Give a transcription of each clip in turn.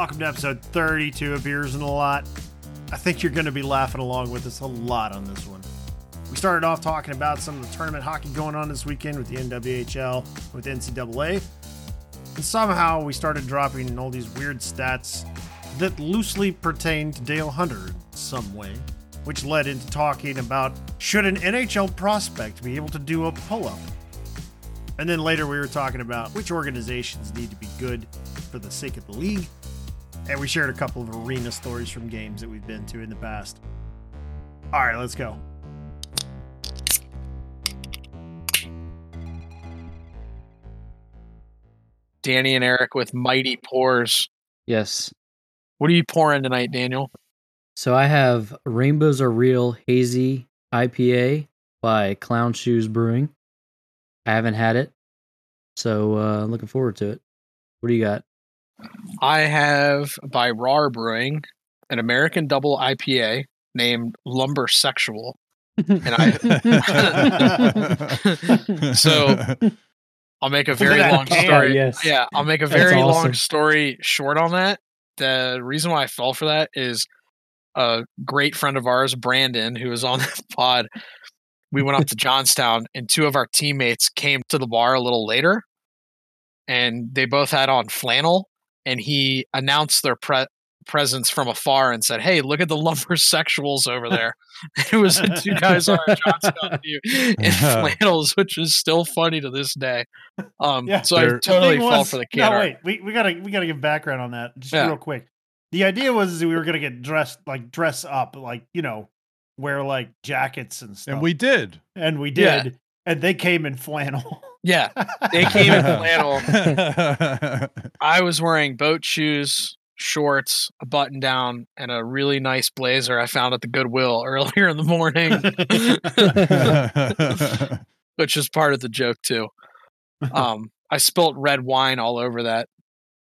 Welcome to episode 32 of Beers in The Lot. I think you're going to be laughing along with us a lot on this one. We started off talking about some of the tournament hockey going on this weekend with the NWHL, with NCAA. And somehow we started dropping all these weird stats that loosely pertain to Dale Hunter in some way, which led into talking about should an NHL prospect be able to do a pull up? And then later we were talking about which organizations need to be good for the sake of the league. And we shared a couple of arena stories from games that we've been to in the past. All right, let's go. Danny and Eric with mighty pours. Yes. What are you pouring tonight, Daniel? So I have Rainbows Are Real Hazy IPA by Clown Shoes Brewing. I haven't had it, so uh, looking forward to it. What do you got? I have by RAR Brewing an American double IPA named Lumber Sexual. And I So, I'll make a very long can, story. yes. Yeah, I'll make a very long story short on that. The reason why I fell for that is a great friend of ours, Brandon, who was on the pod. We went up to Johnstown, and two of our teammates came to the bar a little later, and they both had on flannel. And he announced their pre- presence from afar and said, "Hey, look at the lumber sexuals over there." it was the two guys on our Johnstown team in flannels, which is still funny to this day. Um, Yeah. so I They're- totally thing fell was- for the No, can wait, we, we gotta we gotta give background on that just Yeah. real quick. The idea was that we were gonna get dressed like dress up, like you know, wear like jackets and stuff, and we did. and we Yeah. Did, and they came in flannel. Yeah, they came in flannel. I was wearing boat shoes, shorts, a button down, and a really nice blazer I found at the Goodwill earlier in the morning, which is part of the joke too. Um, I spilt red wine all over that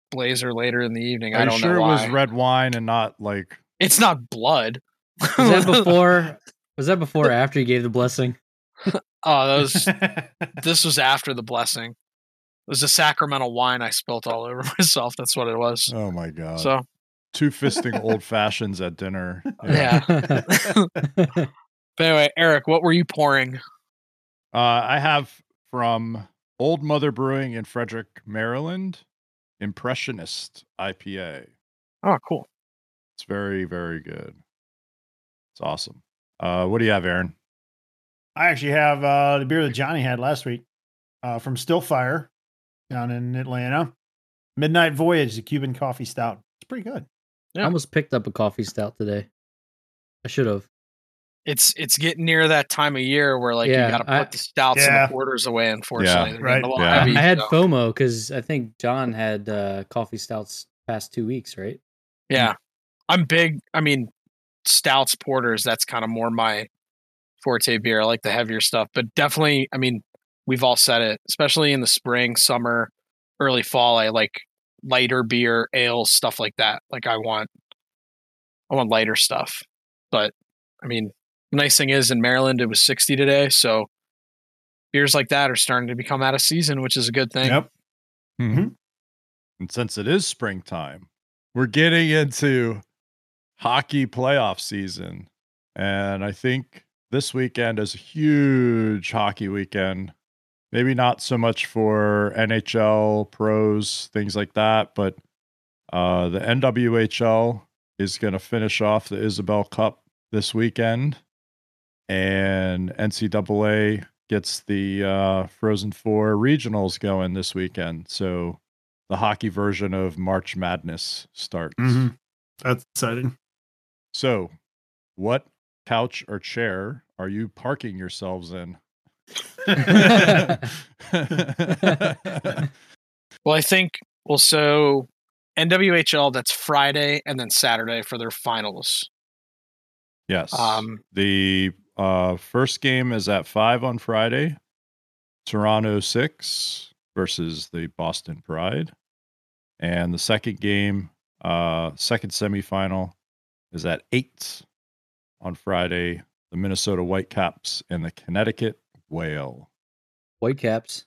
blazer later in the evening. Are I you don't sure know it was red wine and not like? It's not blood. Was that before? was that before or after you gave the blessing? Oh, that was this was after the blessing. It was a sacramental wine I spilt all over myself. That's what it was. Oh my god! So two fisting old fashions at dinner. yeah. But anyway, Eric, what were you pouring? Uh, I have from Old Mother Brewing in Frederick, Maryland, Impressionist IPA. Oh, cool. It's very, very good. It's awesome. Uh, what do you have, Aaron? I actually have uh, the beer that Johnny had last week uh, from Stillfire down in Atlanta. Midnight Voyage, the Cuban coffee stout. It's pretty good. I almost picked up a coffee stout today. I should have. It's it's getting near that time of year where like Yeah, you got to put I- the stouts Yeah. and the porters away. Unfortunately, They're right. getting Yeah. heavy, I had so- FOMO because I think John had uh, coffee stouts past two weeks, right? Yeah, I'm big. I mean, stouts, porters. That's kind of more my forte beer. I like the heavier stuff, but definitely. I mean, we've all said it, especially in the spring, summer, early fall. I like lighter beer, ales, stuff like that. Like I want, I want lighter stuff. But I mean, the nice thing is in Maryland it was 60 today, so beers like that are starting to become out of season, which is a good thing. Yep. Mm-hmm. And since it is springtime, we're getting into hockey playoff season. And I think this weekend is a huge hockey weekend. Maybe not so much for NHL pros, things like that, but uh, the NWHL is going to finish off the Isobel Cup this weekend. And NCAA gets the uh, Frozen Four regionals going this weekend. So the hockey version of March Madness starts. Mhm. That's exciting. So, what couch or chair are you parking yourselves in? Well, I think well, so NWHL that's Friday and then Saturday for their finals. yes. Um, the uh, first game is at five on Friday. Toronto six versus the Boston Pride, and the second game, uh, second semifinal, is at eight on Friday. The Minnesota Whitecaps and the Connecticut Whale. Whitecaps.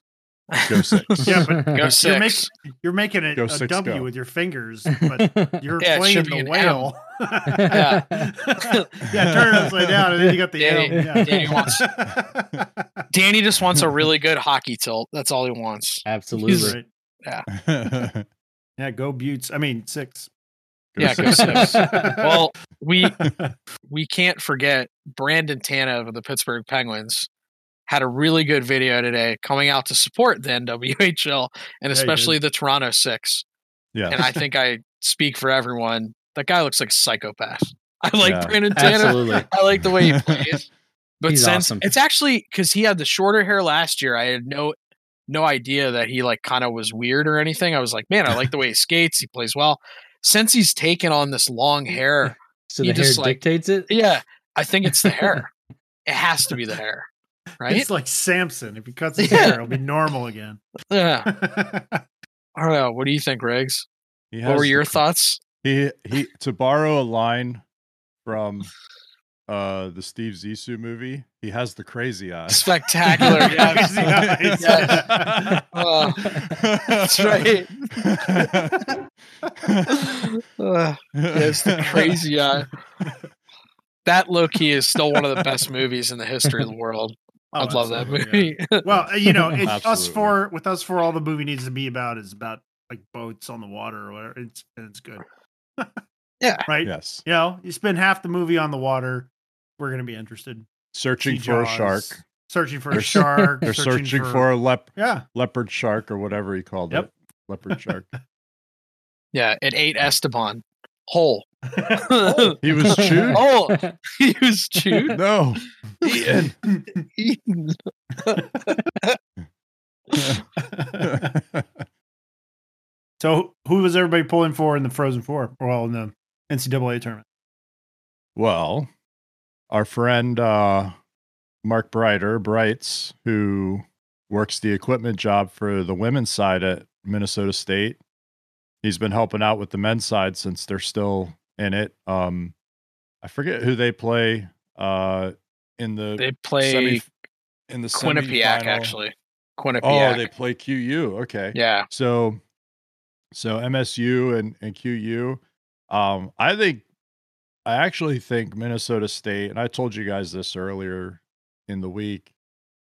Go six. Yeah, but Go you're, six. make, you're making it Go a six, W go. with your fingers, but you're Yeah, playing the whale. Yeah. yeah, turn it upside down, and then you got the Danny- M. Yeah. Danny wants- Danny just wants a really good hockey tilt. That's all he wants. Absolutely. Right. Go Yeah, go Buttes. I mean six. Yeah, go. Well, we we can't forget Brandon Tanev of the Pittsburgh Penguins had a really good video today coming out to support the NWHL and especially the Toronto Six. yeah. And I think I speak for everyone. That guy looks like a psychopath. I like Yeah. Brandon Tanev. Absolutely. I like the way he plays. But He's since awesome. it's actually because he had the shorter hair last year, I had no no idea that he like kind of was weird or anything. I was like, man, I like the way he skates. He plays well. Since he's taken on this long hair, So the hair just, like- dictates it. yeah, I think it's the hair. it has to be the hair, right? It's like Samson. If he cuts his Yeah. hair, it'll be normal again. yeah. I don't know. What do you think, Riggs? What were your thoughts? He he to borrow a line from uh the Steve Zissou movie. He has the crazy eye. Spectacular. yes. Crazy eyes. Yes. Oh, that's right. Uh, yes, the crazy eye. That low key is still one of the best movies in the history of the world. Oh, I'd love that absolutely, yeah. movie. Well, uh, you know, it, us Absolutely. four with us four, all the movie needs to be about is about like boats on the water or whatever. It's and it's good, yeah. right? yes. You know, you spend half the movie on the water, we're gonna be interested. Searching See for a shark. Searching for a shark. They're searching, for, a lep- yeah. leopard shark or whatever he called Yep. it. Leopard shark. Yeah, it ate Esteban whole. He was chewed. Oh, he was chewed. No. Eaten. Eaten. so, who was everybody pulling for in the Frozen Four? Well, in the NCAA tournament. well, our friend uh Mark Brighter, Brights, who works the equipment job for the women's side at Minnesota State. He's been helping out with the men's side since they're still in it. Um I forget who they play uh in the They play semi in the Quinnipiac, semifinal. actually. Quinnipiac. Oh, they play QU. Okay. yeah. So so MSU and, and QU. Um, I think I actually think Minnesota State, and I told you guys this earlier in the week.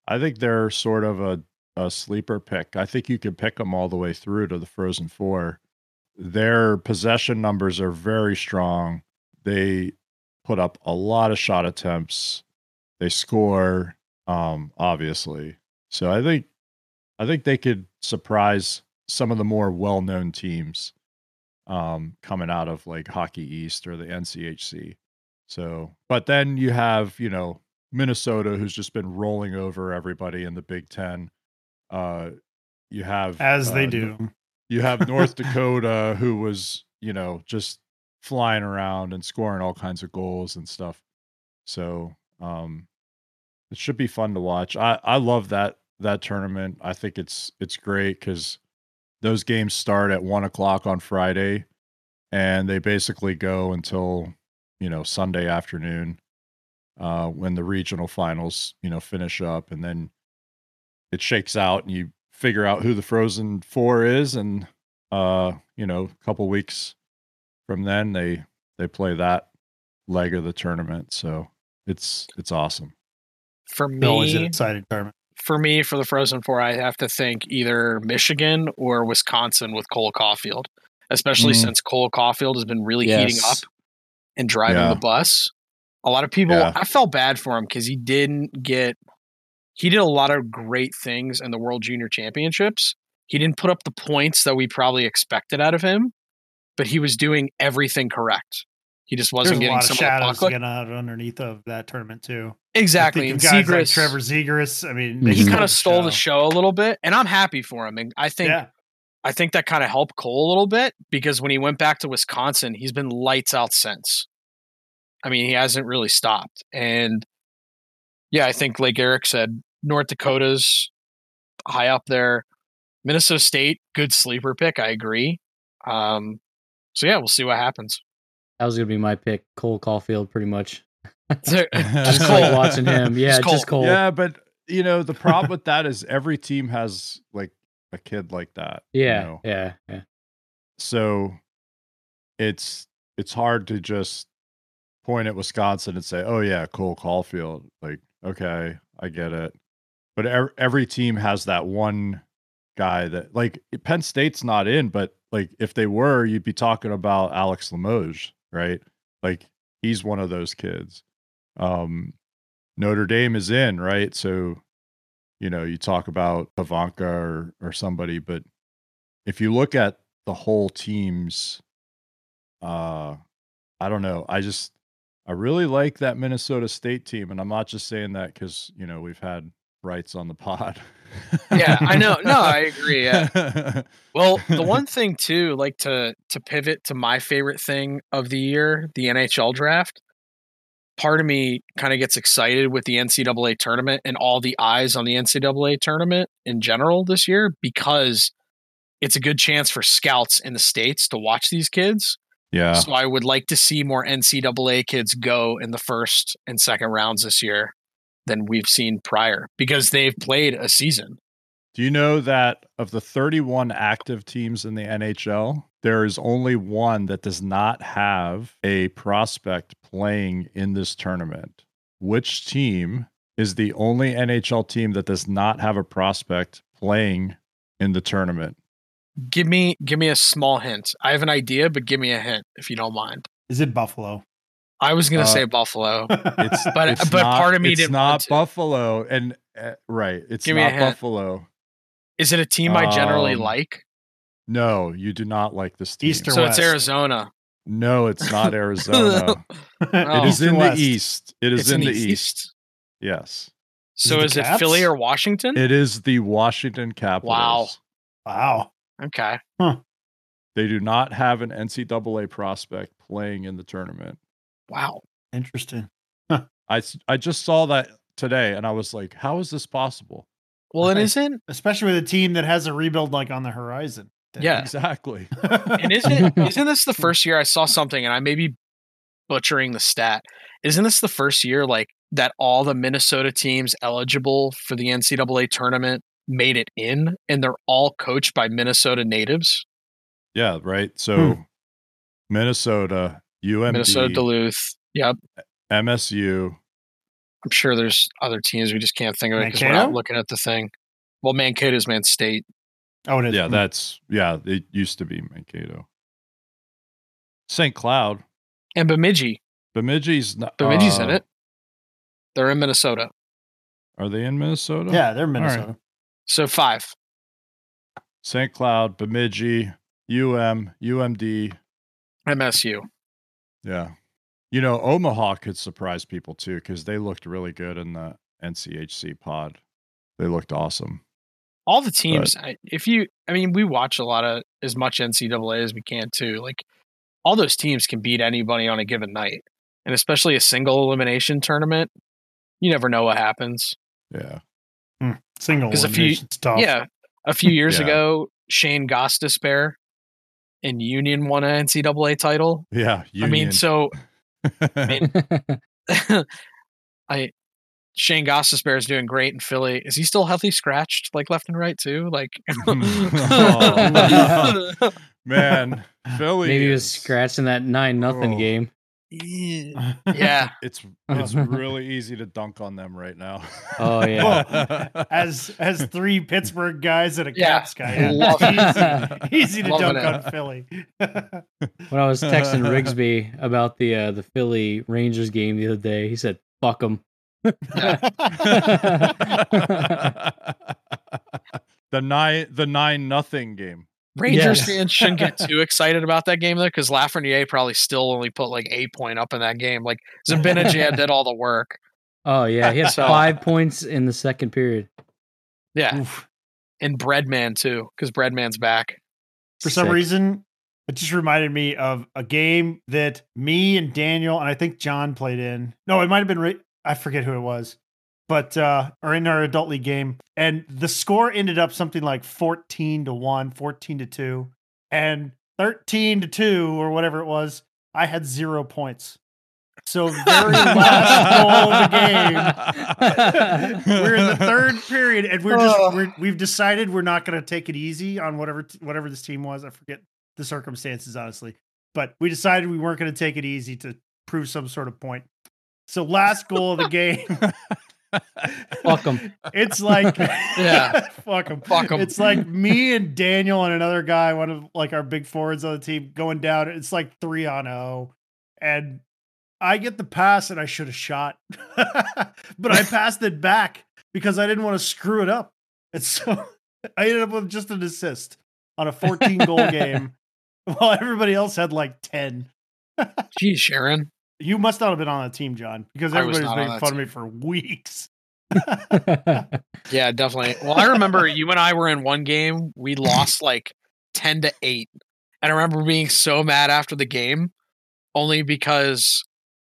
I think they're sort of a, a sleeper pick. I think you can pick them all the way through to the Frozen Four. Their possession numbers are very strong. They put up a lot of shot attempts. They score, um, obviously. So I think I think they could surprise some of the more well-known teams um, coming out of like Hockey East or the NCHC. So, but then you have you know Minnesota, who's just been rolling over everybody in the Big Ten. Uh, you have As they uh, do. you have North Dakota, who was, you know, just flying around and scoring all kinds of goals and stuff. So um, it should be fun to watch. I I love that that tournament. I think it's it's great because those games start at one o'clock on Friday, and they basically go until you know Sunday afternoon, uh, when the regional finals you know finish up, and then it shakes out, and you figure out who the Frozen Four is, and uh, you know, a couple weeks from then they they play that leg of the tournament. So it's it's awesome. For me, Always an me, exciting tournament. For me, for the Frozen Four, I have to think either Michigan or Wisconsin with Cole Caufield, especially Mm. since Cole Caufield has been really heating up and driving Yeah. the bus. A lot of people, Yeah. I felt bad for him because he didn't get, he did a lot of great things in the World Junior Championships. He didn't put up the points that we probably expected out of him, but he was doing everything correct. He just wasn't a getting lot some of shadows to out underneath of that tournament too. Exactly. I And think of like Trevor Zegras. I mean, he kind of stole stole the show a little bit, and I'm happy for him. And I think Yeah, I think that kind of helped Cole a little bit because when he went back to Wisconsin, he's been lights out since. I mean, he hasn't really stopped. And yeah, I think like Eric said, North Dakota's high up there. Minnesota State, good sleeper pick. I agree. Um, so yeah, we'll see what happens. That was gonna be my pick, Cole Caufield, pretty much. just I Cole. like watching him. Yeah, Just just Cole. Cole. Yeah, but you know, the problem with that is every team has like a kid like that. you Yeah, know? yeah, yeah. So it's it's hard to just point at Wisconsin and say, "Oh yeah, Cole Caufield." Like, okay, I get it. But ev- every team has that one guy that like Penn State's not in, but like if they were, you'd be talking about Alex Limoges, right? Like he's one of those kids. Um Notre Dame is in, right? So you know, you talk about Pavanka or or somebody, but if you look at the whole team's uh I don't know. I just I really like that Minnesota State team and I'm not just saying that cuz you know, we've had rights on the pod. Yeah, I know. No, I agree. Yeah. Well, the one thing too, like to to pivot to my favorite thing of the year, the NHL draft. Part of me kind of gets excited with the NCAA tournament and all the eyes on the NCAA tournament in general this year because it's a good chance for scouts in the states to watch these kids. yeah. So I would like to see more NCAA kids go in the first and second rounds this year than we've seen prior because they've played a season. Do you know that of the 31 active teams in the NHL, there is only one that does not have a prospect playing in this tournament? Which team is the only NHL team that does not have a prospect playing in the tournament? Give me give me a small hint. I have an idea, but give me a hint if you don't mind. Is it Buffalo? I was gonna Uh, say Buffalo. It's But- it's but not- part of me it's didn't not want to. Buffalo and uh, right, it's Give me a not hint. Buffalo. Is it a team I generally Um, like? No, you do not like this team. East or So West? it's Arizona. No, it's not Arizona. Oh. It is East or in the east. It is It's in in the the east. Yes. So it is it Philly or Washington? It is the Washington Capitals. Wow. Wow. Okay. They do not have an NCAA prospect playing in the tournament. Wow. Interesting. I I just saw that today and I was like, how is this possible? Well, it Right. isn't. Especially with a team that has a rebuild like on the horizon. Yeah. Exactly. And isn't isn't this the first year I saw something, and I may be butchering the stat. Isn't this the first year like that all the Minnesota teams eligible for the NCAA tournament made it in, and they're all coached by Minnesota natives? Yeah, right. So Hmm. Minnesota, UMD, Minnesota Duluth. Yep. MSU. I'm sure there's other teams we just can't think of it because we're not looking at the thing. Well, Mankato is Man State. Oh, it is. Yeah, that's yeah, it used to be Mankato. St. Cloud. And Bemidji. Bemidji's not Bemidji's in uh, it. They're in Minnesota. Are they in Minnesota? yeah, they're right. Minnesota. So five. St. Cloud, Bemidji, UM, UMD. MSU. Yeah. You know, Omaha could surprise people too because they looked really good in the NCHC pod. They looked awesome. All the teams I, if you i mean we watch a lot of as much ncaa as we can too like all those teams can beat anybody on a given night and especially a single elimination tournament you never know what happens Yeah. Hmm. Single 'Cause a few- tough. yeah a few years Yeah. ago Shayne Gostisbehere and union won an ncaa title Yeah. i mean Union. so i Shayne Gostisbehere is doing great in philly is he still healthy scratched like left and right too like Oh. Man, Philly. Maybe he was is- scratching that nine nothing Oh. game. yeah It's it's really easy to dunk on them right now. Oh, yeah. as as three Pittsburgh guys and a Yeah. Caps guy. Yeah, Love easy, easy to Loving dunk it. on Philly. When I was texting Rigsby about the uh, the Philly Rangers game the other day, he said, "Fuck them." the nine the nine nothing game. Rangers Yes. fans shouldn't get too excited about that game though, because Lafreniere probably still only put like eight point up in that game. Like Zibanejad did all the work. Oh yeah, he had So- five points in the second period. Yeah, Oof. and Breadman too, because Breadman's back. For some reason, it just reminded me of a game that me and Daniel and I think John played in. No, it might have been Ra- I forget who it was, but uh, or in our adult league game, and the score ended up something like fourteen to one, 14 to two, and thirteen to two or whatever it was. I had zero points. So very last goal of the game. we're in the third period, and we're just Oh. we're, we've decided we're not going to take it easy on whatever t- whatever this team was. I forget the circumstances honestly, but we decided we weren't going to take it easy to prove some sort of point. So last goal of the game, Fuck 'em. it's like Yeah. fuck 'em. Fuck 'em. It's like me and Daniel and another guy, one of like our big forwards on the team, going down. It's like three on zero, and I get the pass, and I should have shot, but I passed it back because I didn't want to screw it up, and so I ended up with just an assist on a 14 goal game, while everybody else had like 10. Geez, Sharon. You must not have been on that team, John, because I was everybody's making that fun of me for weeks. Yeah, definitely. Well, I remember you and I were in one game. We lost like 10 to 8. And I remember being so mad after the game only because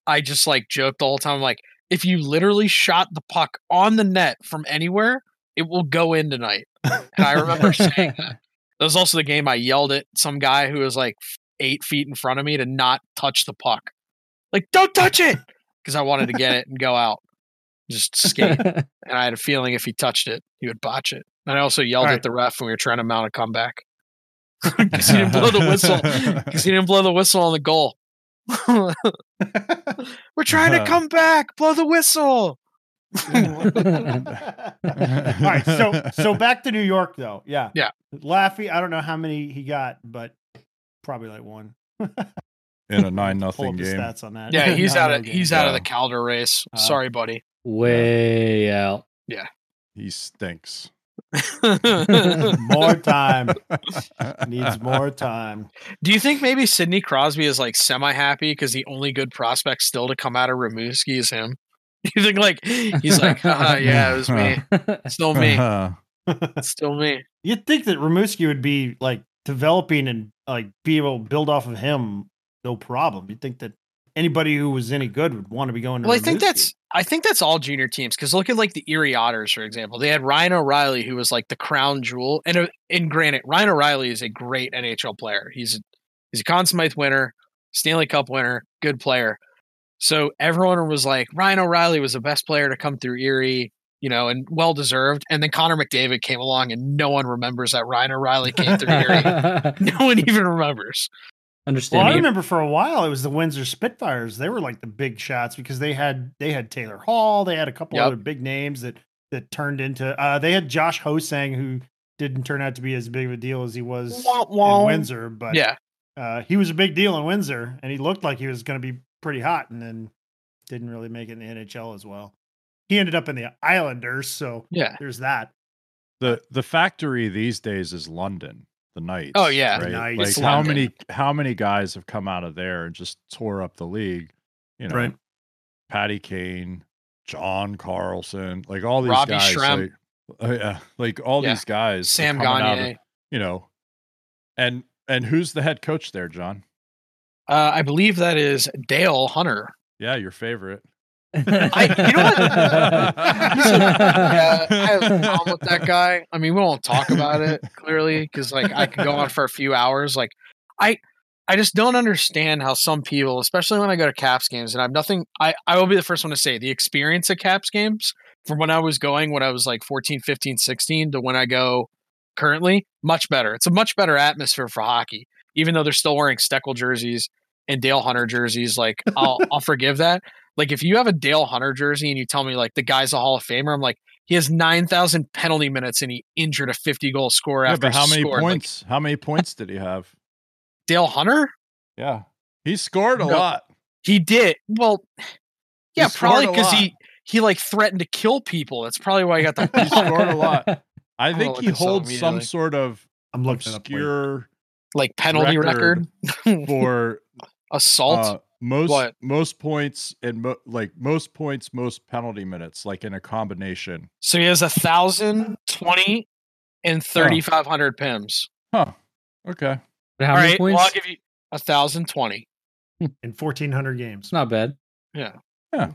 I just like joked the whole time like if you literally shot the puck on the net from anywhere, it will go in tonight. And I remember saying that. That was also the game I yelled at some guy who was like eight feet in front of me to not touch the puck. Like, don't touch it! Because I wanted to get it and go out. Just skate. and I had a feeling if he touched it, he would botch it. And I also yelled Alright. at the ref when we were trying to mount a comeback because he didn't blow the whistle. Because he didn't blow the whistle on the goal. we're trying to come back. Blow the whistle. All right, so so back to New York though. Yeah. Yeah. Laffy, I don't know how many he got, but probably like one. In a nine Pull nothing game. stats on that. Yeah, he's out of 9-0 he's game. out of the Calder race. Uh, Sorry, buddy. Way out. Yeah, he stinks. more time. Needs more time. Do you think maybe Sidney Crosby is like semi happy because the only good prospect still to come out of Rimouski is him? You think like he's like, "Haha, uh-huh, yeah, it was me, uh-huh. still me, uh-huh. still me. You'd think that Rimouski would be like developing and like be able to build off of him, no problem. You'd think that anybody who was any good would want to be going to Well, I think Rimouski. that's I think that's all junior teams because look at like the Erie Otters, for example. They had Ryan O'Reilly, who was like the crown jewel, and in and granted, Ryan O'Reilly is a great NHL player. He's a, he's a Conn Smythe winner, Stanley Cup winner, good player. So everyone was like, Ryan O'Reilly was the best player to come through Erie, you know, and well deserved. And then Connor McDavid came along, and no one remembers that Ryan O'Reilly came through Erie. No one even remembers. Well, I remember for a while it was the Windsor Spitfires. They were like the big shots because they had they had Taylor Hall. They had a couple Yep. other big names that that turned into. Uh, they had Josh Ho-Sang, who didn't turn out to be as big of a deal as he was Wah, wah. in Windsor, but Yeah, uh, he was a big deal in Windsor, and he looked like he was going to be pretty hot, and then didn't really make it in the NHL as well. He ended up in the Islanders, so yeah. there's that. the the factory these days is London. The Knights. Oh, yeah. The right? Knights. Like how London. many how many guys have come out of there and just tore up the league? You know, Right. Patty Kane, John Carlson, like all these Robbie guys. Schremp. Like, uh, yeah, like all Yeah. these guys. Sam coming out of- Gagne. you know, and and who's the head coach there, John? Uh, I believe that is Dale Hunter. Yeah, your favorite. I- you know what? Yeah, I have a problem with that guy. I mean, we won't talk about it clearly because, like, I could go on for a few hours. Like, I, I just don't understand how some people, especially when I go to Caps games, and I've nothing. I, I will be the first one to say the experience at Caps games from when I was going when I was like 14, 15, 16 to when I go currently, much better. It's a much better atmosphere for hockey, even though they're still wearing Steckel jerseys and Dale Hunter jerseys. Like, I'll, I'll forgive that. Like if you have a Dale Hunter jersey and you tell me like the guy's a Hall of Famer, I'm like he has nine thousand penalty minutes and he injured a fifty goal scorer Yeah, after but how he many scored. Like, points? how many points did he have? Dale Hunter, Yeah, he scored a No. lot. he did well. Yeah, scored probably because he he like threatened to kill people. That's probably why he got the. He scored a lot. I think he holds some sort of I'm looking it up. for you. obscure like penalty record, Record. for assault. uh, most What? most points and mo- like most points, most penalty minutes, like in a combination. so he has a thousand twenty and thirty five hundred pims. Huh. Okay. How All many right, points? well I'll give you a thousand twenty. in 1,400 games. not bad. Yeah, Yeah.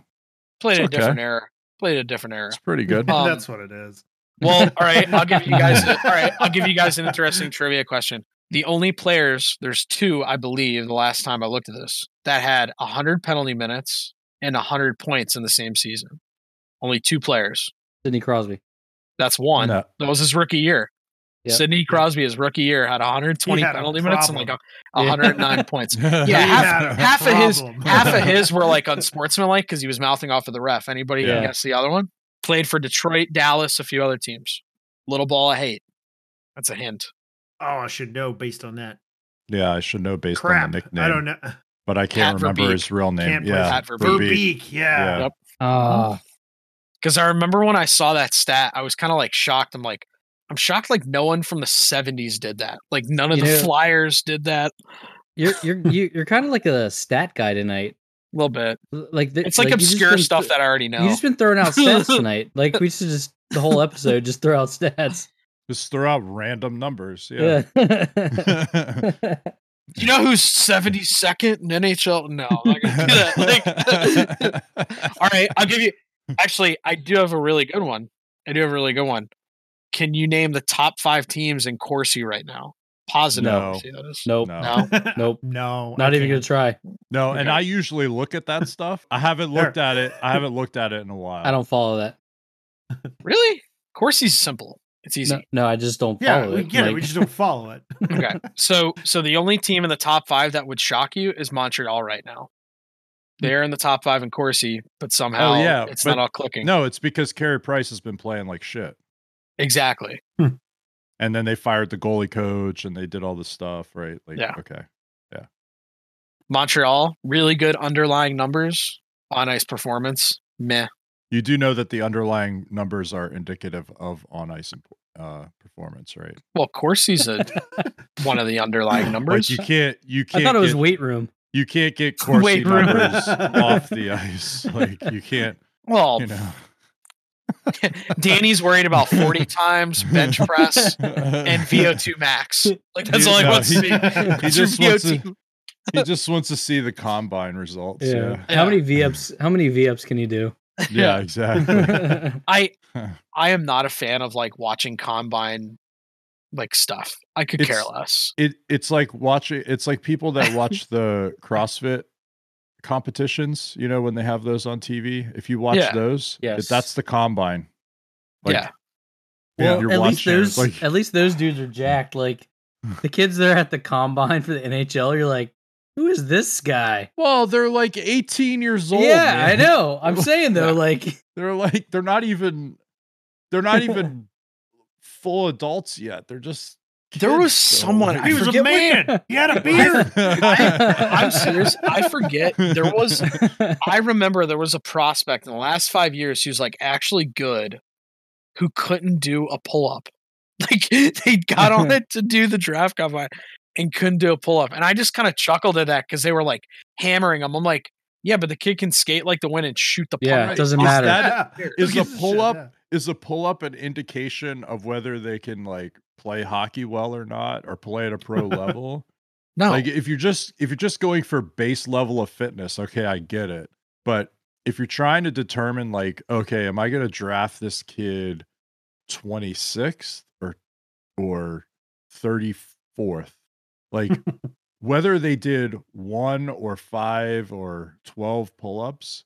Played It's a okay. different era. Played a different era. It's pretty good. Um, That's what it is. Well, all right. I'll give you guys. All right, I'll give you guys an interesting trivia question. The only players, there's two, I believe, the last time I looked at this, that had 100 penalty minutes and 100 points in the same season. Only two players. Sidney Crosby. That's one. No. That was his rookie year. Yep. Sidney Crosby, his rookie year, had 120 had penalty minutes and like problem. a, 109 points. yeah, Yeah, half- half of his- Half of his were like unsportsmanlike because he was mouthing off of the ref. Anybody Yeah. guess the other one? Played for Detroit, Dallas, a few other teams. Little ball of hate. That's a hint. Oh, I should know based on that. Yeah, I should know based Crap. on the nickname. I don't know. but I can't Pat remember Verbeek. his real name. Can't yeah, Pat Verbeek. Verbeek. Verbeek. Yeah. Yeah. Yep. Ah, Because I remember when I saw that stat, I was kind of like shocked. I'm like, I'm shocked like no one from the 70s did that. Like none of the know- Flyers did that. you're you're you- you're kind of like a stat guy tonight. A little bit. Like the- It's like, you just obscure been stuff th- that I already know. You just been throwing out stats tonight. Like we should just the whole episode just throw out stats. Just throw out random numbers. Yeah. Yeah. You know who's 72nd in NHL? No, I'm not gonna do that. Like, all right, I'll give you. Actually, I do have a really good one. I do have a really good one. Can you name the top five teams in Corsi right now? Positive. No. See, nope. No. No. Nope. no. Not I even gonna try. No, and I usually look at that stuff. I haven't looked at it. I haven't looked at it in a while. I don't follow that. Really? Corsi's simple. It's easy. No, no, I just don't Yeah, follow we it. get it. We just don't follow it. okay. So so the only team in the top five that would shock you is Montreal right now. Hmm. They're in the top five in Corsi, but oh, somehow Oh, yeah, it's but not all clicking. No, it's because Carey Price has been playing like shit. Exactly. Hmm. And then they fired the goalie coach and they did all this stuff, right? Like, Yeah. okay. Yeah. Montreal, really good underlying numbers. On ice performance, meh. You do know that the underlying numbers are indicative of on ice uh, performance, right? Well, Corsi's a one of the underlying Like numbers. you can't, you can't. I thought it was get, weight room. You can't get Corsi Weight room. numbers off the ice. Like you can't, well, you know. Danny's worried about 40 times bench press and VO2 max. Like that's He- all he no, wants to he- see. he That's just wants to- VO2. he just wants to see the combine results. Yeah, How Yeah. many VUps? How many VUps can you do? Yeah, exactly. I I am not a fan of like watching combine like stuff. I could care less. it it's like watching. It's like people that watch the CrossFit competitions. You know when they have those on TV. If you watch Yeah. those, it- Yes. that's the combine. Like, yeah. yeah, well, you're at least those like- at least those dudes are jacked. Like the kids that are at the combine for the NHL, you're like, who is this guy? Well, they're like 18 years old. yeah, I know. I'm saying though, Yeah. like They're like they're not even they're not even full adults yet. They're just There was kids someone- he I was a forget what- man. He had a beard. I'm serious. I forget. There was I remember there was a prospect in the last five years who's like actually good who couldn't do a pull up. Like they got on it to do the draft combine and couldn't do a pull up. And I just kind of chuckled at that because they were like hammering him. I'm like, yeah, but the kid can skate like the wind and shoot the puck. Yeah, it doesn't Is matter. that- Yeah. is Who a gives shit? pull-up- Yeah. is a pull up an indication of whether they can like play hockey well or not or play at a pro level? No. Like if you're just if you're just going for base level of fitness, okay, I get it. But if you're trying to determine like, okay, am I going to draft this kid 26th or or 34th? Like whether they did one or five or 12 pull-ups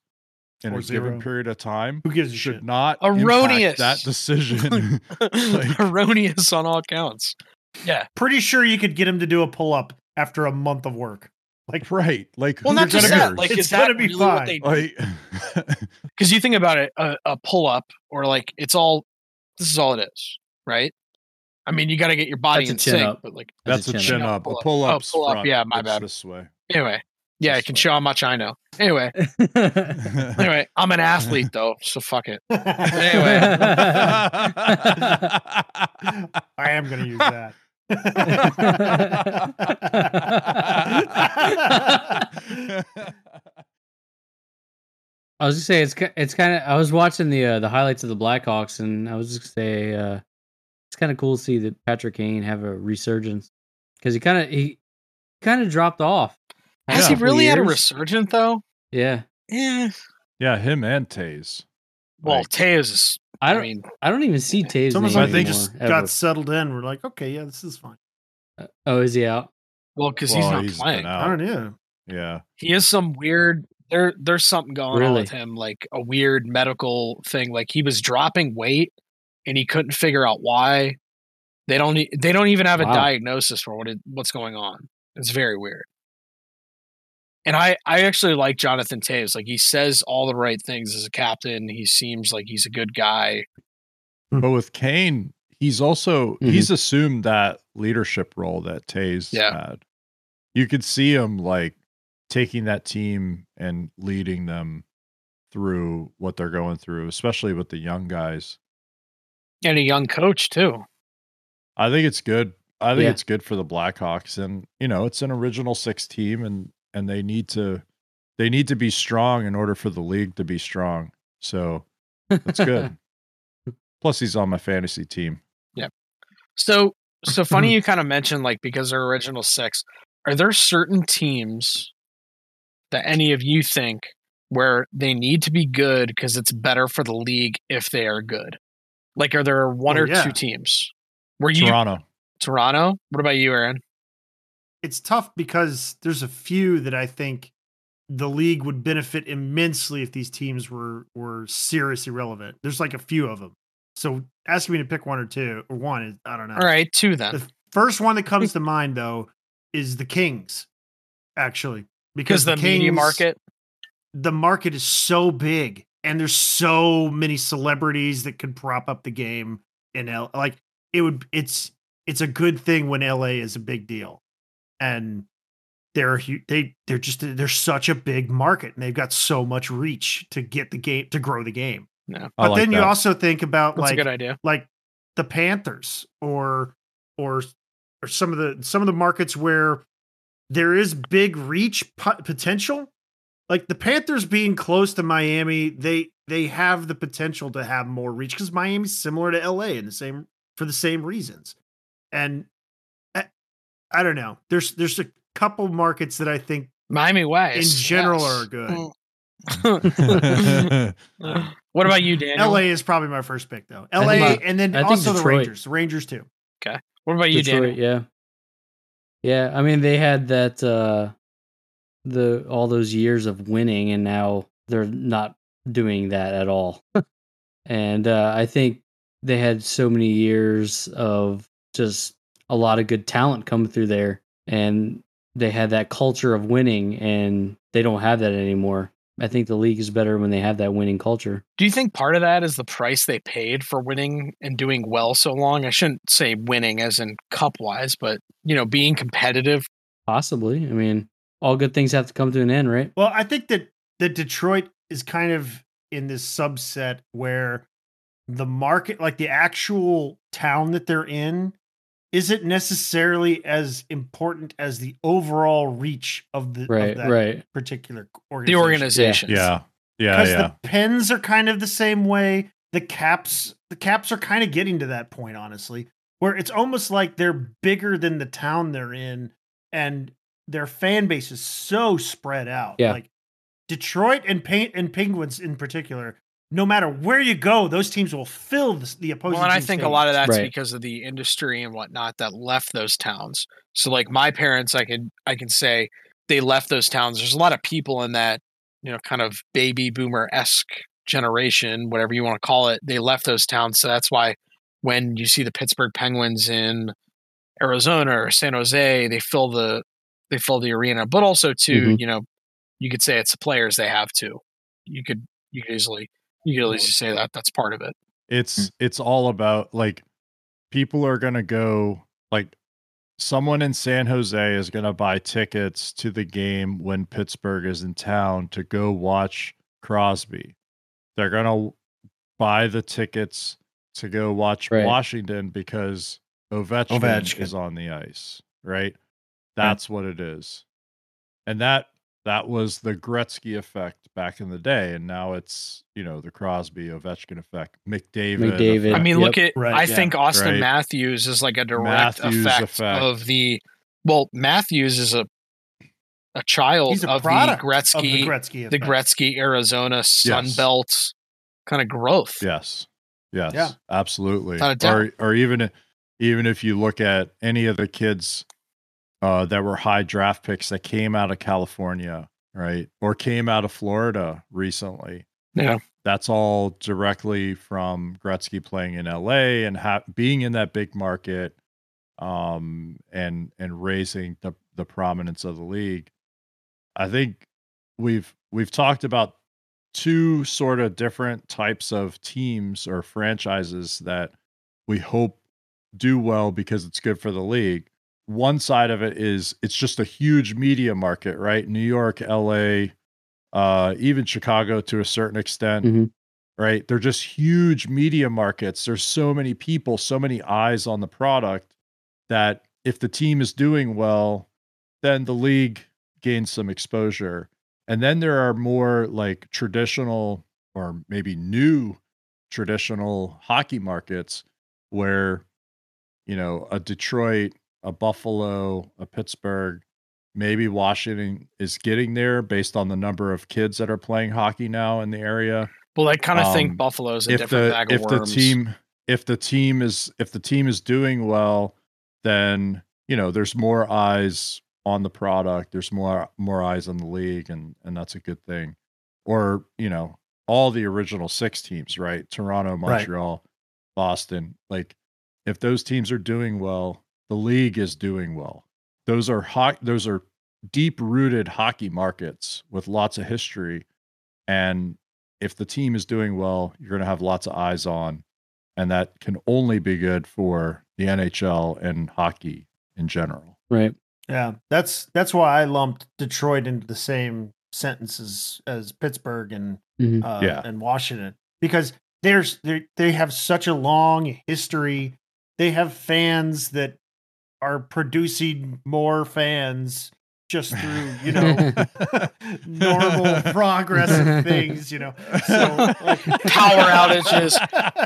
in Or a zero. given period of time Who gives a should shit? not Erroneous. that decision. like- Erroneous on all counts. Yeah. Pretty sure you could get him to do a pull up after a month of work. Like, right. Like Well, who not just cares? that. Like, It's is that gonna be really what fine. they do? like Because you think about it, a, a pull up or like it's all. This is all it is, right? I mean, you got to get your body That's in a chin sync, up. but like That's a chin up. up. A Pull-up. pull Oh, up. pull-up, yeah, my bad. This way. anyway, yeah, I can way. show how much I know. Anyway, anyway, I'm an athlete though, so fuck it. Anyway. I am going to use that. I was gonna say it's it's kind of. I was watching the uh, the highlights of the Blackhawks, and I was just gonna say uh, it's kind of cool to see that Patrick Kane have a resurgence because he kind of he kind of dropped off. Has he couple really had a years. resurgent though? Yeah, Yeah. yeah, him and Toews. Well, Like, Toews is. I I don't. mean, I don't even see Toews. It's almost name like they anymore, just ever. got settled in. We're like, okay, yeah, this is fine. Uh, oh, is he out? Well, because Well, he's not he's playing. I don't know. Yeah. He has some weird. There, there's something going on with him, like a weird medical thing. Like he was dropping weight, and he couldn't figure out why. They don't. They don't even have a Wow. diagnosis for what it, what's going on. It's very weird. And I, I actually like Jonathan Toews. Like he says all the right things as a captain. He seems like he's a good guy. But with Kane, he's also Mhm. he's assumed that leadership role that Toews Yeah. had. You could see him like taking that team and leading them through what they're going through, especially with the young guys. And a young coach too. I think it's good. I think Yeah. it's good for the Blackhawks, and you know, it's an original six team, and and they need to they need to be strong in order for the league to be strong. So that's good. Plus, he's on my fantasy team. Yeah. So so funny you kind of mentioned like because they're original six. Are there certain teams that any of you think where they need to be good because it's better for the league if they are good? Like are there one Oh, or yeah. two teams? Where you Toronto. Toronto? What about you, Aaron? It's tough because there's a few that I think the league would benefit immensely if these teams were were seriously relevant. There's like a few of them. So asking me to pick one or two or one is I don't know. All right, two then. The first one that comes to mind though is the Kings, actually, Because the, media Kings- market. the market is so big and there's so many celebrities that could prop up the game in L like it would it's it's a good thing when LA is a big deal. And they're they they're just they're such a big market and they've got so much reach to get the game to grow the game. No. But like then you also think about That's like a good idea. like the Panthers or or or some of the some of the markets where there is big reach po- potential. Like the Panthers being close to Miami, they they have the potential to have more reach because Miami's similar to LA in the same for the same reasons. And I, I don't know. There's there's a couple markets that I think Miami wise in general yes. are good. what about you, Daniel? LA is probably my first pick though. LA think- and then I think also the Rangers. The Rangers too. Okay. What about you, Detroit, Daniel? yeah. Yeah, I mean they had that uh the all those years of winning and now they're not doing that at all. and uh I think they had so many years of just a lot of good talent coming through there and they had that culture of winning and they don't have that anymore. I think the league is better when they have that winning culture. Do you think part of that is the price they paid for winning and doing well so long? I shouldn't say winning as in cup wise, but you know, being competitive. Possibly. I mean, all good things have to come to an end, right? Well, I think that that Detroit is kind of in this subset where the market, like the actual town that they're in, isn't necessarily as important as the overall reach of the Right, of that right. particular organization. The organization. yeah. Yeah. because Yeah. the Pens are kind of the same way. The Caps, the Caps are kind of getting to that point, honestly, where it's almost like they're bigger than the town they're in, and their fan base is so spread out. Yeah. Like Detroit and Paint and Penguins in particular, no matter where you go, those teams will fill the, the opposing. Well, and I team's think a lot of that's Right. because of the industry and whatnot that left those towns. So like my parents, I can I can say they left those towns. There's a lot of people in that, you know, kind of baby boomer esque generation, whatever you want to call it. They left those towns. So that's why when you see the Pittsburgh Penguins in Arizona or San Jose, they fill the they fill the arena. But also too, Mhm. you know, you could say it's the players they have too. You could you could easily you could easily say that that's part of it. it's it's all about like people are gonna go like someone in San Jose is gonna buy tickets to the game when Pittsburgh is in town to go watch Crosby. They're gonna buy the tickets to go watch Right. Washington because Ovechkin, Ovechkin. is on the ice, right? That's what it is. And that that was the Gretzky effect back in the day, and now it's you know the Crosby Ovechkin effect, McDavid. McDavid. I effect. mean, look at Right, I yeah. think Austin Right. Matthews is like a direct Matthews effect, effect. of the well, Matthews is a a child a of the Gretzky of the Gretzky, the. Gretzky Arizona Sun Yes. Belt kind of growth. Yes. Yes. Yeah. Absolutely. Or or even even if you look at any of the kids uh, that were high draft picks that came out of California, right, or came out of Florida recently. Yeah. that's all directly from Gretzky playing in LA and ha- being in that big market, um, and and raising the the prominence of the league. I think we've we've talked about two sort of different types of teams or franchises that we hope do well because it's good for the league. One side of it is it's just a huge media market, right? New York, LA, uh, even Chicago to a certain extent, Mhm. right? They're just huge media markets. There's so many people, so many eyes on the product that if the team is doing well, then the league gains some exposure. And then there are more like traditional or maybe new traditional hockey markets where you know a Detroit, a Buffalo, a Pittsburgh, maybe Washington is getting there based on the number of kids that are playing hockey now in the area. Well, I kind of Um, think Buffalo's a If different the bag if of the team if the team is if the team is doing well, then you know there's more eyes on the product. There's more more eyes on the league, and and that's a good thing. Or you know all the original six teams, right? Toronto, Right. Montreal, Boston. Like if those teams are doing well, the league is doing well. Those are hot. Those are deep rooted hockey markets with lots of history, and if the team is doing well, you're going to have lots of eyes on, and that can only be good for the NHL and hockey in general. Right. Yeah, that's that's why I lumped Detroit into the same sentences as, as Pittsburgh and Mhm. uh, Yeah. and Washington because there's they they have such a long history. They have fans that are producing more fans just through you know normal progress of things. You know, so like, Power outages.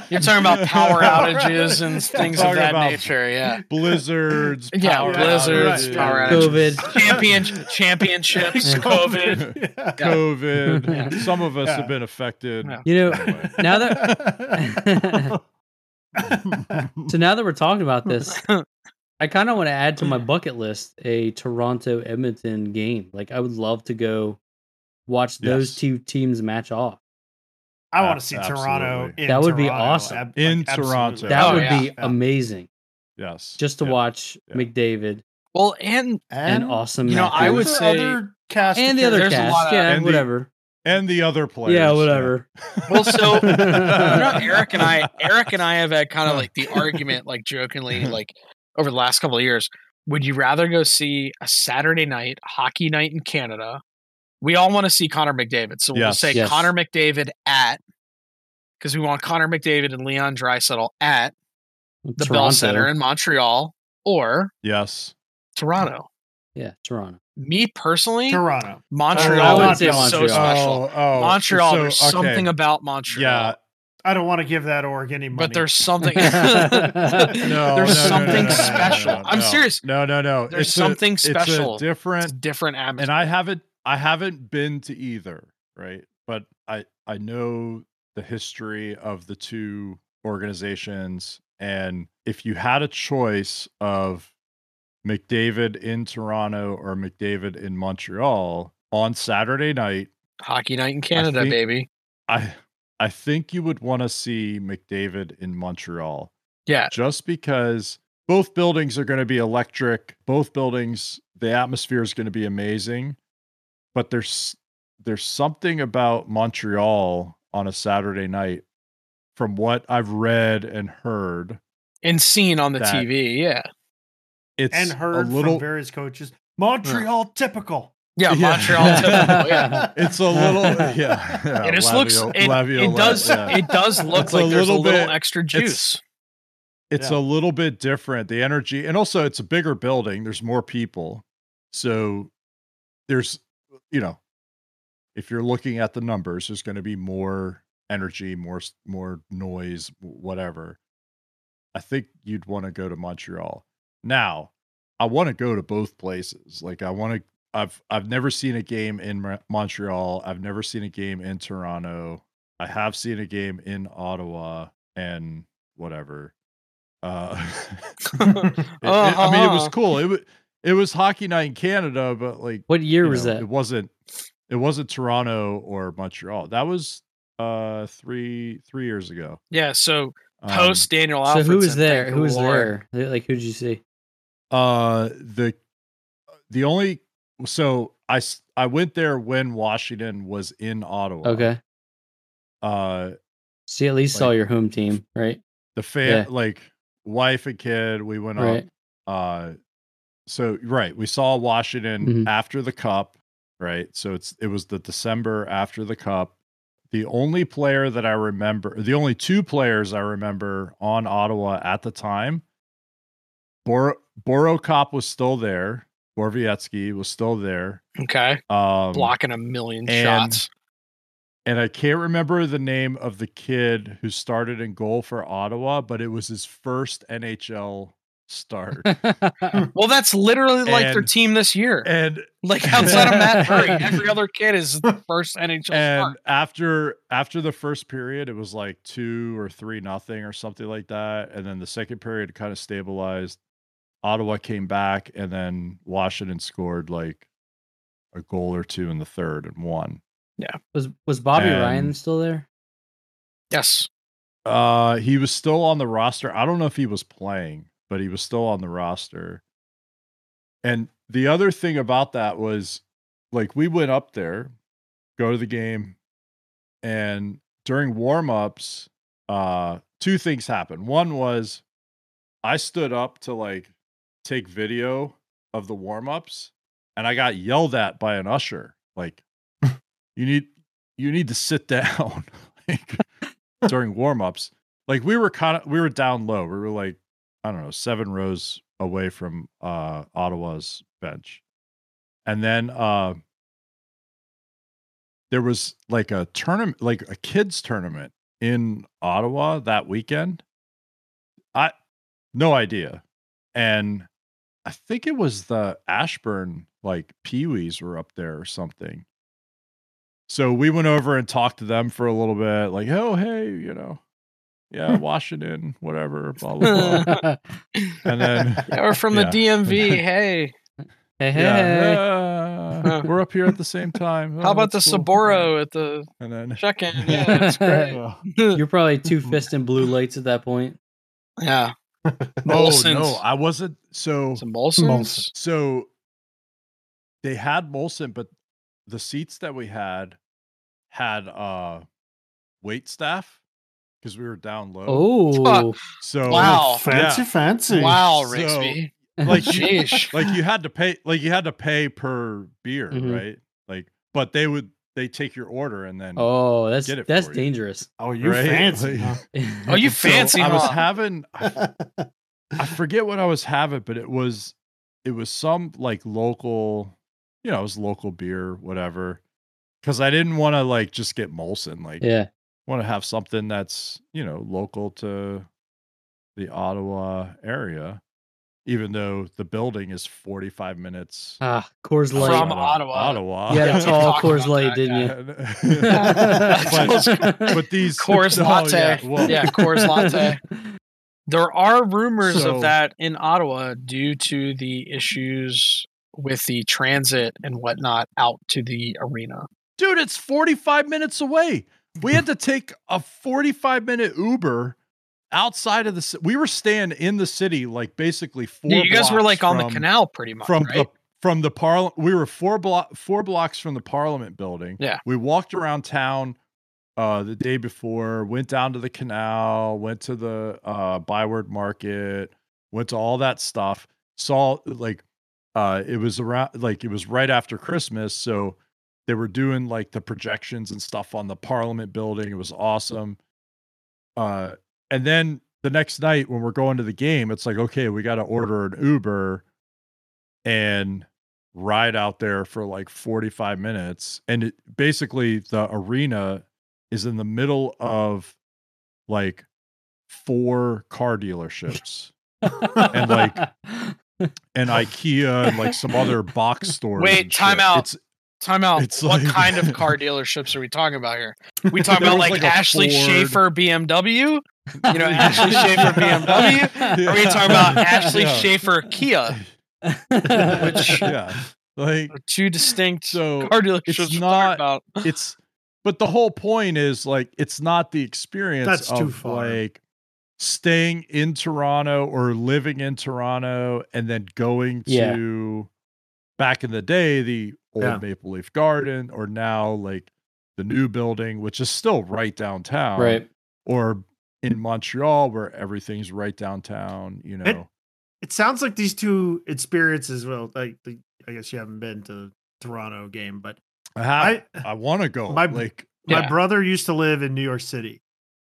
You're talking about power outages and things of that nature. Yeah. Blizzards, Yeah, blizzards, outages, power outages. COVID. Champion championships, COVID. Yeah. COVID. Yeah. Some of us Yeah. have been affected. Yeah. You know, Anyway. now that so now that we're talking about this, I kind of want to add to my mm. bucket list a Toronto Edmonton game. Like I would love to go watch those Yes. two teams match off. I want to see Toronto. absolutely. In That would be awesome. Ab- In absolutely. Toronto. That Oh, would yeah. be Yeah. amazing Yes. just to Yeah. watch Yeah. McDavid Well, and and, awesome. you know, I would say- other cast and the other there's a cast, lot of- yeah, and the- whatever. And the other players. yeah, whatever. Well, so you know, Eric and I, Eric and I have had kind of like the argument, like jokingly, like over the last couple of years. Would you rather go see a Saturday night hockey night in Canada? We all want to see Connor McDavid, so we'll Yes. say Yes. Connor McDavid at because we want Connor McDavid and Leon Draisaitl at the Bell Center in Montreal or Yes. Toronto. Yeah, Toronto. Me personally, Toronto. Montreal oh, I would is so Montreal. special. Oh, oh, Montreal, so- there's okay. something about Montreal. Yeah. I don't want to give that org any money. but there's something. No, There's no, no, something no, no, no, special. no, I'm no. serious. No, no, no. There's It's a- something it's a special. It's a different different atmosphere. and I haven't I haven't been to either, right? But I I know the history of the two organizations and if you had a choice of McDavid in Toronto or McDavid in Montreal on Saturday night, Hockey night in Canada, think- baby. I I think you would want to see McDavid in Montreal Yeah. just because both buildings are going to be electric. Both buildings, the atmosphere is going to be amazing. But there's there's something about Montreal on a Saturday night, from what I've read and heard. And seen on the TV. Yeah. It's and heard a little. from various coaches. Montreal typical. Yeah. Yeah. Montreal. typical, oh, yeah. it's a little. Yeah, yeah, It just looks. lavio- It, it does. yeah. It does look It's a like there's a little little bit- extra juice. it's Yeah. a little bit different the energy and also it's a bigger building there's more people so there's you know if you're looking at the numbers there's going to be more energy more more noise whatever i think you'd want to go to montreal now i want to go to both places like i want to i've i've never seen a game in montreal i've never seen a game in toronto i have seen a game in ottawa and whatever Uh, it- it- I mean, it was cool. It was it was hockey night in Canada, but like What year was know, that? It wasn't. It wasn't Toronto or Montreal. That was uh three three years ago. Yeah, so Um, post Daniel So Alfredsson. who was there? thank Who was there? Like who'd you see? Uh, the the only so I I went there when Washington was in Ottawa. Okay. Uh, So you at least saw your home team, right? the fan Yeah. like wife and kid. We went Right. up. Uh, so right, we saw Washington Mhm. after the Cup. Right, so it's it was the December after the Cup. The only player that I remember, the only two players I remember on Ottawa at the time, Bor Borokop was still there. Borowiecki was still there. Okay. Um, Blocking a million and- shots. and I can't remember the name of the kid who started in goal for Ottawa, but it was his first NHL start. Well, that's literally like their team this year. and Like outside of Matt Murray, every other kid is the first NHL and start. after after the first period, it was like two or three nothing or something like that. And then the second period kind of stabilized. Ottawa came back, and then Washington scored like a goal or two in the third and won. Yeah. Was was Bobby Ryan still there? Yes. Uh, he was still on the roster. I don't know if he was playing, but he was still on the roster. And the other thing about that was like we went up there, go to the game, and during warm-ups, uh, two things happened. One was I stood up to like take video of the warm-ups, and I got yelled at by an usher. Like, you need you need to sit down. like during warm-ups like we were kind of we were down low we were like i don't know seven rows away from uh ottawa's bench and then uh there was like a tournament like a kids tournament in ottawa that weekend i no idea and i think it was the ashburn like peewees were up there or something so we went over and talked to them for a little bit like oh hey you know yeah washington whatever blah blah blah and then Yeah, we're from Yeah. the DMV. Hey, Hey, hey, yeah, hey. uh, we're up here at the same time how Oh, about the that's cool. Saboro at the and then check-in? Yeah, that's great. You're probably two fisting blue lights at that point. Yeah, oh no i wasn't so some Molson's. Molson. so they had molson but the seats that we had had uh wait staff because we were down low Oh, so Wow. fancy, yeah. fancy. Wow, So- Rigsby. like you, like you had to pay like you had to pay per beer Mhm. right like but they would they take your order and then oh, that's Get it that's for you. dangerous. Oh, you Right? fancy. Like- huh? Oh, you So fancy, i was having I, I forget what i was having but it was it was some like local you know it was local beer whatever because i didn't want to like just get molson like Yeah. want to have something that's you know local to the ottawa area even though the building is 45 minutes Ah, Coors Light. From Ottawa. ottawa you had Yeah, a tall talk Coors Light, that, didn't yeah. you? but, but these Coors oh, latte. yeah, well, Yeah, Coors latte. There are rumors So- of that in Ottawa due to the issues with the transit and whatnot out to the arena. dude, it's 45 minutes away. We had to take a 45 minute Uber outside of the we were staying in the city like basically four you guys were like on the canal pretty much, from right? the from the parliament we were four block four blocks from the parliament building Yeah. we walked around town uh the day before went down to the canal went to the uh byward market went to all that stuff saw like uh it was around like it was right after christmas so they were doing like the projections and stuff on the parliament building it was awesome uh and then the next night when we're going to the game it's like okay we got to order an uber and ride out there for like 45 minutes and it basically the arena is in the middle of like four car dealerships and like and ikea and like some other box stores Wait, and time shit. out. it's Time out. It's what like- kind of car dealerships are we talking about here? We talking about like, like Ashley Ford. Schaefer BMW You know, Ashley Schaefer BMW. Or are we talking about Ashley Yeah. Schaefer Kia? Which- yeah, like Two distinct so car dealerships it's not- about. it's but the whole point is like it's not the experience That's of too far. like staying in Toronto or living in Toronto and then going Yeah. to back in the day the old Yeah. Maple Leaf Garden or now like the new building which is still right downtown right. or in Montreal where everything's right downtown you know It sounds like these two experiences. Well, like the, I guess you haven't been to Toronto game, but I have, I- I, want to go my- like my Yeah. brother used to live in New York City,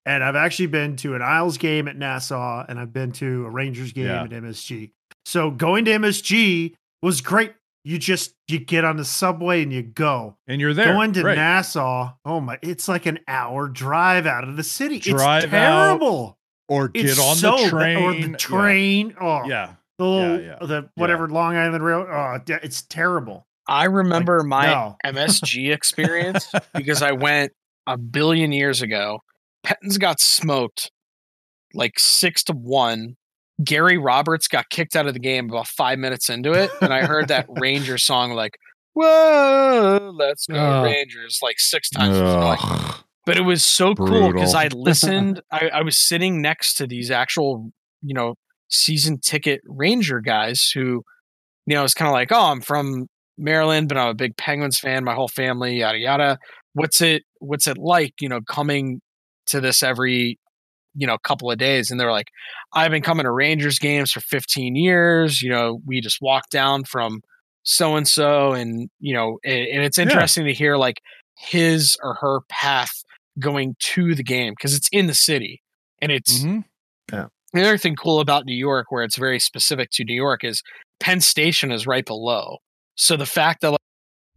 and I've actually been to an Isles game at Nassau, and I've been to a Rangers game Yeah. at MSG. So going to MSG was great. You just you get on the subway and you go. and you're there Going to right. Nassau, oh my, it's like an hour drive out of the city. Drive it's out, terrible. or get it's on so the train or the train. Oh, yeah, the little, yeah. the whatever Long Island Rail. Oh, d- it's terrible. I remember my no. MSG experience because I went a billion years ago. Pettins got smoked like six to one. Gary Roberts got kicked out of the game about five minutes into it, and I heard that Ranger song like "Whoa, let's go Oh. Rangers" like six times. Was annoying. but it was so cool because I listened. I, I was sitting next to these actual, you know, season ticket Ranger guys who, you know, it's kind of like, oh, I'm from Maryland, but I'm a big Penguins fan. My whole family, yada yada. What's it? What's it like? You know, coming to this every, you know, couple of days, and they're like, I've been coming to Rangers games for 15 years. You know, we just walked down from so and so, and you know, and, and it's interesting to hear like his or her path going to the game because it's in the city and it's Mhm. the other thing cool about New York where it's very specific to New York is Penn Station is right below. So the fact that like,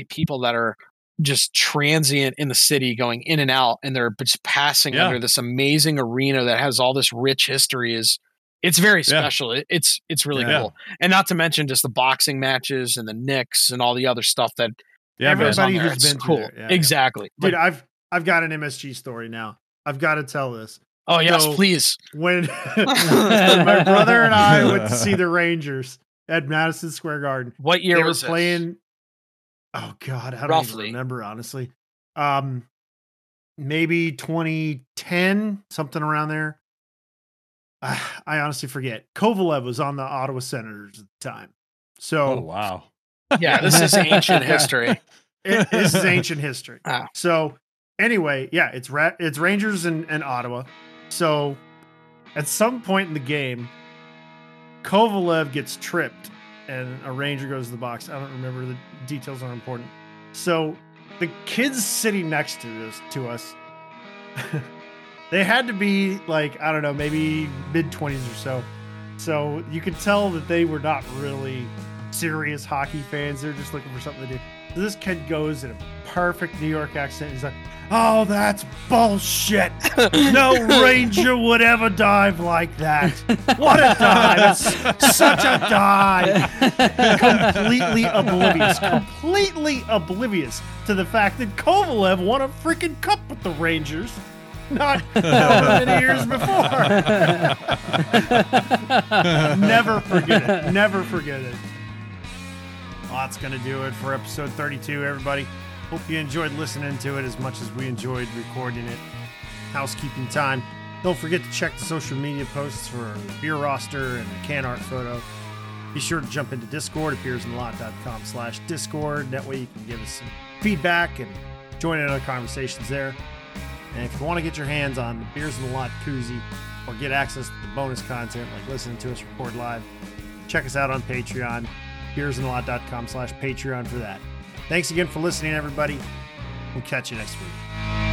people that are just transient in the city going in and out and they're just passing Yeah. under this amazing arena that has all this rich history is it's very Yeah. special. It, it's it's really Yeah. cool. And not to mention just the boxing matches and the Knicks and all the other stuff that yeah, man. goes on Everybody there. who's It's been cool. there. Yeah, yeah. exactly. Dude, Like, I've I've got an MSG story now. I've got to tell this. oh yes, so- please. When my brother and I went to see the Rangers at Madison Square Garden, What year they were was this? Playing. Oh God, I don't Roughly. even remember honestly. Um, maybe 2010, something around there. I, I honestly forget. Kovalev was on the Ottawa Senators at the time, so oh wow Yeah, this is ancient history. it, this is ancient history. Ah. So anyway, yeah, it's Ra- it's Rangers and, and Ottawa. So at some point in the game, Kovalev gets tripped and a Ranger goes to the box. I don't remember the details aren't important. So the kids sitting next to this to us, they had to be like I don't know, maybe mid twenties or so. So you could tell that they were not really serious hockey fans. They're just looking for something to do. So this kid goes in a perfect New York accent. He's like, "Oh, that's bullshit. No Ranger would ever dive like that. What a dive! It's such a dive." Completely oblivious, completely oblivious to the fact that Kovalev won a freaking cup with the Rangers. Not however many years before. Never forget it. Never forget it. Well, that's going to do it for episode 32, everybody. Hope you enjoyed listening to it as much as we enjoyed recording it. Housekeeping time. Don't forget to check the social media posts for beer roster and can art photo. Be sure to jump into Discord at beersinlot.com slash Discord. That way you can give us some feedback and join in other conversations there. And if you want to get your hands on the Beers in the Lot koozie or get access to the bonus content like listening to us record live, check us out on Patreon, beersinalot.com slash Patreon for that. Thanks again for listening, everybody. We'll catch you next week.